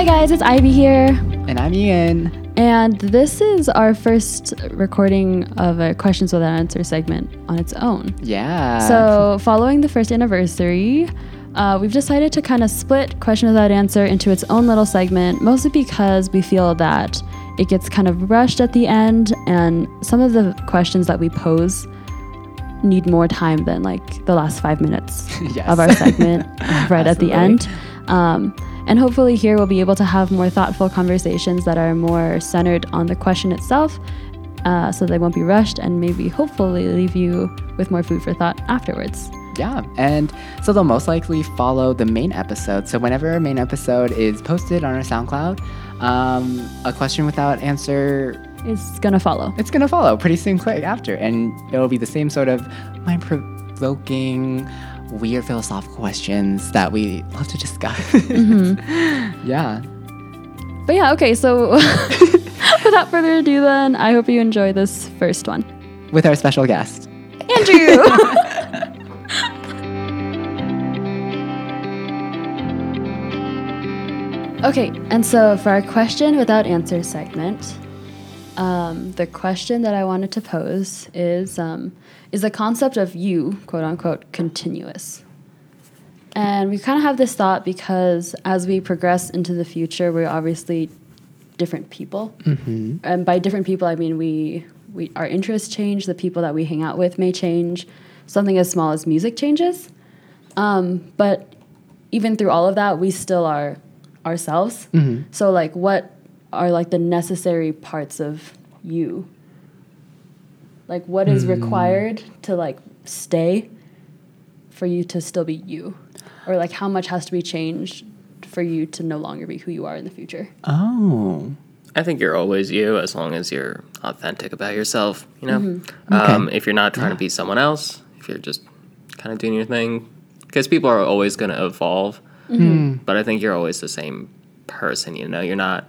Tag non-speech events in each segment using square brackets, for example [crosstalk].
Hi guys, it's Ivy here. And I'm Ian. And this is our first recording of a questions without answer segment on its own. Yeah. So, following the first anniversary, uh, we've decided to kind of split question without answer into its own little segment, mostly because we feel that it gets kind of rushed at the end, and some of the questions that we pose need more time than like the last five minutes [laughs] Yes. of our segment [laughs] right at the end. Um, and hopefully, here we'll be able to have more thoughtful conversations that are more centered on the question itself. Uh, so they won't be rushed and maybe hopefully leave you with more food for thought afterwards. yeah. And so they'll most likely follow the main episode. So whenever a main episode is posted on our SoundCloud, um, a question without answer, Is gonna follow. it's going to follow pretty soon, quick after. And it'll be the same sort of mind provoking, weird philosophical questions that we love to discuss. [laughs] Mm-hmm. yeah. But yeah, okay, so [laughs] without further ado, then, I hope you enjoy this first one. With our special guest. Andrew! [laughs] okay, and so for our question without answer segment, um, the question that I wanted to pose is um, Is the concept of you, quote unquote, continuous? And we kind of have this thought because as we progress into the future, we're obviously different people. And by different people, I mean we, we our interests change. The people that we hang out with may change. Something as small as music changes. Um, but even through all of that, we still are ourselves. So like, what are like the necessary parts of you? Like, what is required to like stay for you to still be you, or like how much has to be changed for you to no longer be who you are in the future? Oh. I think you're always you as long as you're authentic about yourself, you know? Mm-hmm. Um, if you're not trying to be someone else, if you're just kind of doing your thing, because people are always going to evolve, Mm-hmm. but I think you're always the same person, you know? You're not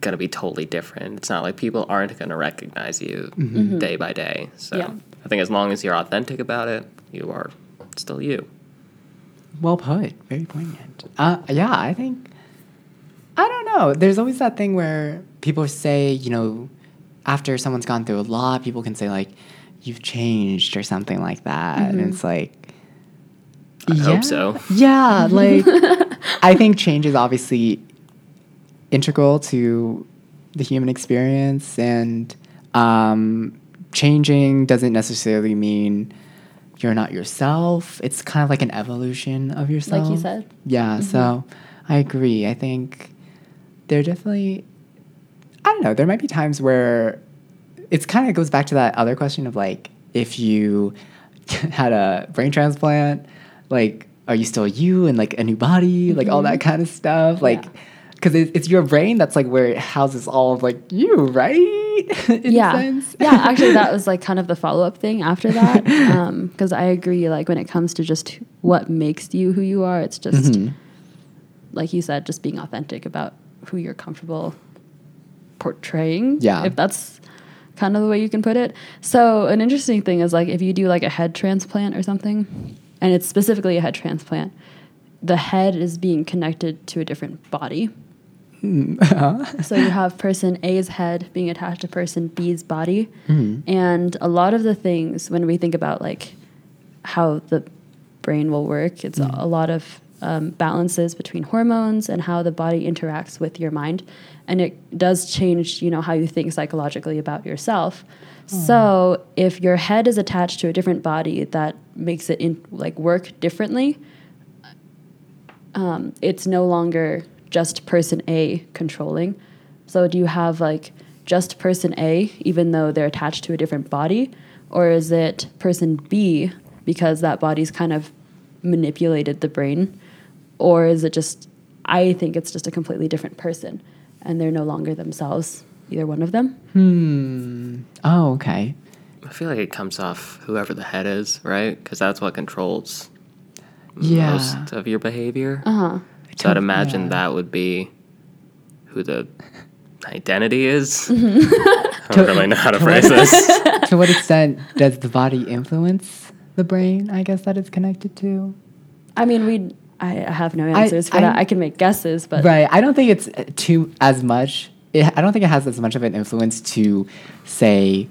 going to be totally different. It's not like people aren't going to recognize you day by day. So Yeah. I think as long as you're authentic about it, you are still you. Well put. Very poignant. Uh, yeah, I think. I don't know. There's always that thing where people say, you know, after someone's gone through a lot, people can say like, "You've changed" or something like that, and it's like. I hope so. Yeah, like [laughs] I think change is obviously integral to the human experience, and um, changing doesn't necessarily mean you're not yourself. It's kind of like an evolution of yourself. Like you said. Yeah, so I agree. I think there definitely, I don't know, there might be times where it's kind of goes back to that other question of like, if you [laughs] had a brain transplant, like, are you still you and like a new body, like all that kind of stuff? Like, Mm-hmm. Yeah. Because it, it's your brain that's like where it houses all of like you, right? [laughs] In yeah sense. yeah actually that was like [laughs] kind of the follow-up thing after that because i agree like when it comes to just what makes you who you are it's just Mm-hmm. like you said just being authentic about who you're comfortable portraying Yeah. if that's kind of the way you can put it so an interesting thing is like if you do like a head transplant or something and it's specifically a head transplant the head is being connected to a different body [laughs] so you have person A's head being attached to person B's body. And a lot of the things, when we think about like how the brain will work, it's a lot of um, balances between hormones and how the body interacts with your mind. And it does change, you know, how you think psychologically about yourself. So if your head is attached to a different body that makes it in, like work differently, um, it's no longer just person A controlling. So do you have like just person A, even though they're attached to a different body, or is it person B because that body's kind of manipulated the brain, or is it just? I think it's just a completely different person, and they're no longer themselves. Either one of them. Hmm. Oh, okay. I feel like it comes off whoever the head is, right? Because that's what controls Yeah. most of your behavior. Uh huh. So I'd imagine yeah. that would be who the identity is. Mm-hmm. [laughs] I don't really know how to phrase this. [laughs] to what extent does the body influence the brain? I guess that it's connected to. I mean, we I, I have no answers for I- that. I can make guesses, but Right. I don't think it's uh, too as much. It, I don't think it has as much of an influence to say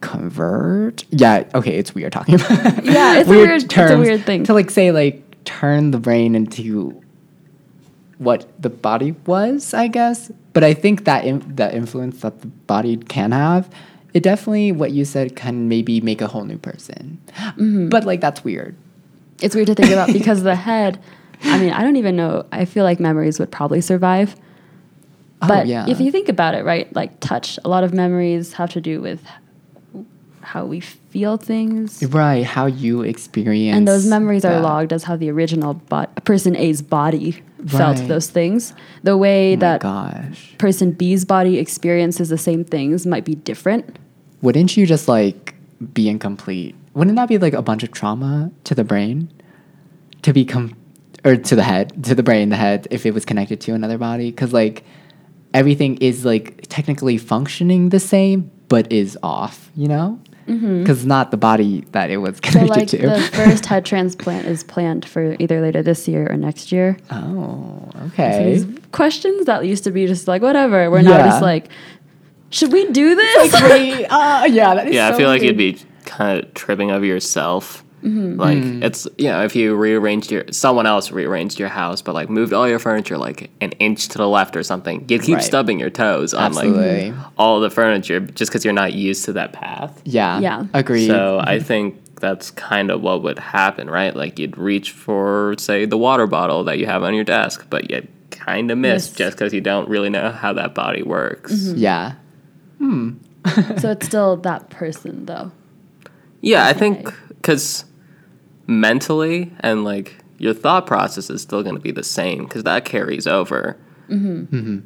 convert. Yeah. Okay. It's weird talking about. Yeah, it's a weird- it's a weird thing. to like say like turn the brain into what the body was. I guess. But I think that in, that influence that the body can have. It definitely, what you said, can maybe make a whole new person. Mm-hmm. But like that's weird. it's weird to think about because the head. I mean, I don't even know. I feel like memories would probably survive. Oh, But yeah. if you think about it, right, like touch, a lot of memories have to do with how we feel things. Right, how you experience, And those memories are logged as how the original bo- person A's body felt Right. those things. The way Oh that gosh, person B's body experiences the same things might be different. wouldn't you just like be incomplete? Wouldn't that be like a bunch of trauma to the brain, to become, or to the head, to the brain, the head, if it was connected to another body? Because like everything is like technically functioning the same, but is off. You know, because not the body that it was Mm-hmm. So, like, to. the [laughs] first head transplant is planned for either later this year or next year. oh, So okay. these questions that used to be just like, whatever, we're now just like, should we do this? Wait, uh, yeah, that is yeah, I so feel like you'd be kind of tripping over yourself. Mm-hmm. Like Mm. it's you know if you rearranged your someone else rearranged your house, but like moved all your furniture like an inch to the left or something, you keep Right. stubbing your toes on Absolutely. like all the furniture just because you're not used to that path. Yeah. Yeah. Agreed. So I think that's kind of what would happen, right? Like you'd reach for say the water bottle that you have on your desk, but you kind of miss Miss. just because you don't really know how that body works. Mm-hmm. yeah. [laughs] so it's still that person, though. Yeah, I think because mentally and like your thought process is still going to be the same because that carries over.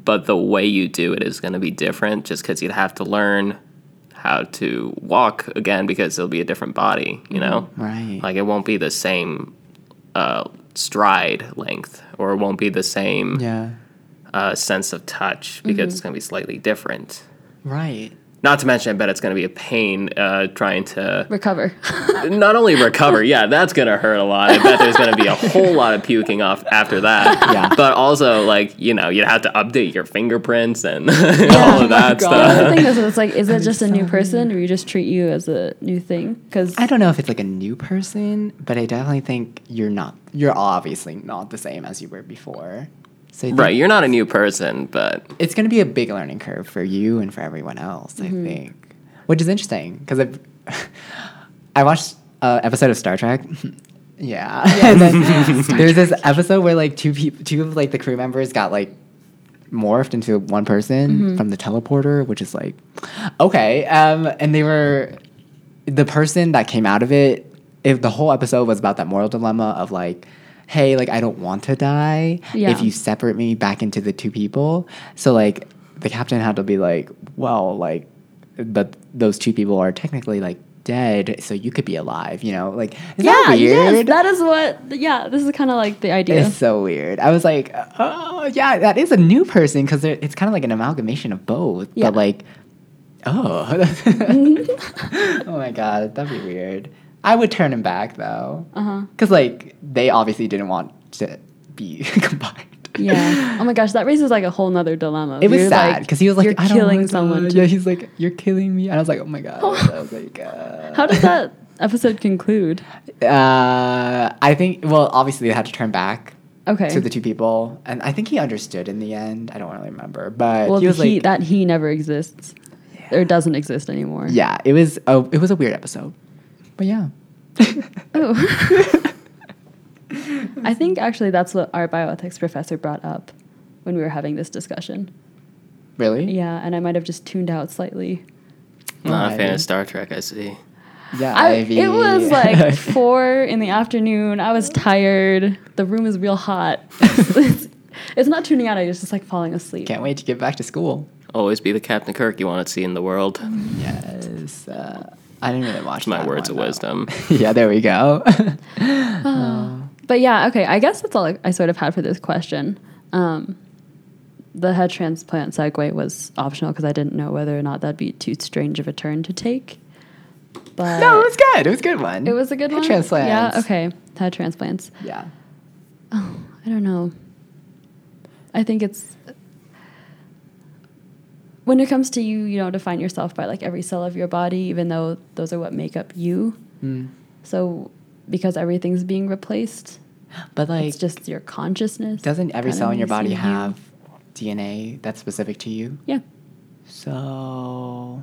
But the way you do it is going to be different just because you'd have to learn how to walk again because it'll be a different body, you know? Right. Like it won't be the same uh, stride length or it won't be the same yeah. uh, sense of touch because it's going to be slightly different. Right. Not to mention, I bet it's going to be a pain uh, trying to Recover. [laughs] not only recover, yeah, that's gonna hurt a lot. I bet there's gonna be a whole lot of puking off after that. Yeah. But also, like, you know, you'd have to update your fingerprints and [laughs] all Oh of that the stuff. other thing is, it's like, is it just a new person, or you just treat you as a new thing? Because I don't know if it's like a new person, but I definitely think you're not. You're obviously not the same as you were before. So think Right, you're not a new person, but It's going to be a big learning curve for you and for everyone else. I think, which is interesting because I [laughs] I watched an episode of Star Trek. [laughs] yeah, and then [laughs] there's this episode where like two people, two of like the crew members got like morphed into one person from the teleporter, which is like okay. Um, and they were the person that came out of it. If the whole episode was about that moral dilemma of like, hey, like I don't want to die Yeah. if you separate me back into the two people. So like the captain had to be like, well, like, but those two people are technically like dead, so you could be alive. You know, like is yeah, that yes, that is what. Yeah, this is kind of like the idea. It's so weird. I was like, oh yeah, that is a new person because it's kind of like an amalgamation of both. Yeah. But like, oh, [laughs] [laughs] oh my god, that'd be weird. I would turn him back though, Uh-huh. because like they obviously didn't want to be [laughs] combined. Yeah. Oh my gosh, that raises like a whole nother dilemma. It was You're, sad like- because he was like, you're I don't killing someone. to- Yeah, he's like, you're killing me, and I was like, oh my god. [laughs] I was like, uh, How does that episode conclude? [laughs] uh, I think well, obviously they had to turn back Okay. to the two people, and I think he understood in the end. I don't really remember, but well, he was he, like, that he never exists or doesn't exist anymore. yeah, it was a it was a weird episode, but yeah, [laughs] Oh. [laughs] I think actually that's what our bioethics professor brought up when we were having this discussion. really, Yeah, and I might have just tuned out slightly. not a fan of Star Trek, I see. yeah. I, Ivy. it was like [laughs] four in the afternoon. I was tired. The room is real hot. it's, it's not tuning out. I was just like falling asleep. can't wait to get back to school. Always be the Captain Kirk you want to see in the world. Yes, uh, I didn't really watch My that words of one, though. wisdom. [laughs] yeah, there we go. [laughs] But yeah, okay. I guess that's all I, I sort of had for this question. Um, the head transplant segue was optional because I didn't know whether or not that'd be too strange of a turn to take. But no, it was good. It was a good one. it was a good one. Head one. Transplants. Yeah. Okay. Head transplants. Yeah. Oh, I don't know. I think it's when it comes to you, you don't define yourself by like every cell of your body, even though those are what make up you. Mm. So because everything's being replaced, But like, it's just your consciousness. doesn't every cell in your body you you. have DNA that's specific to you? Yeah. So,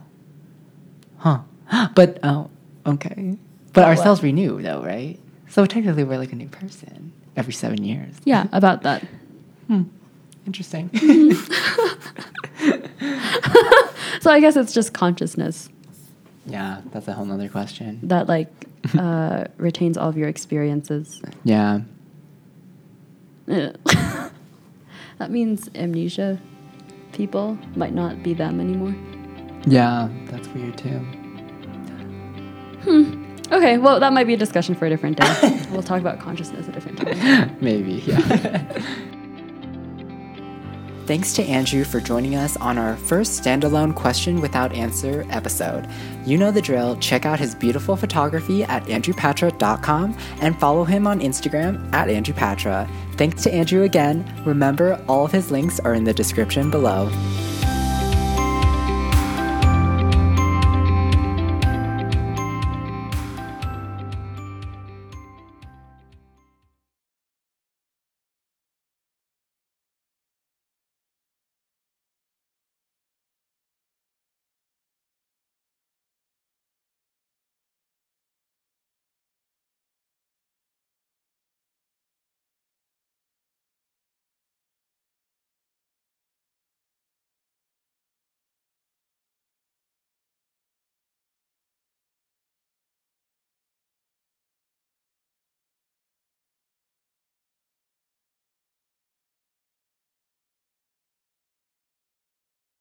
huh? [gasps] But oh, okay. But our cells renew, though, right? So technically, we're like a new person every seven years. Yeah, about that. Hmm. Interesting. [laughs] [laughs] So I guess it's just consciousness yeah, that's a whole nother question. that like uh, [laughs] retains all of your experiences. Yeah. [laughs] That means amnesia people might not be them anymore. Yeah, that's weird too. Hmm. Okay, well, that might be a discussion for a different day. [laughs] we'll talk about consciousness a different time. Maybe, yeah. Thanks to Andrew for joining us on our first standalone question without answer episode. You know the drill. Check out his beautiful photography at andrewpatra.com and follow him on Instagram at andrewpatra. Thanks to Andrew again. Remember, all of his links are in the description below.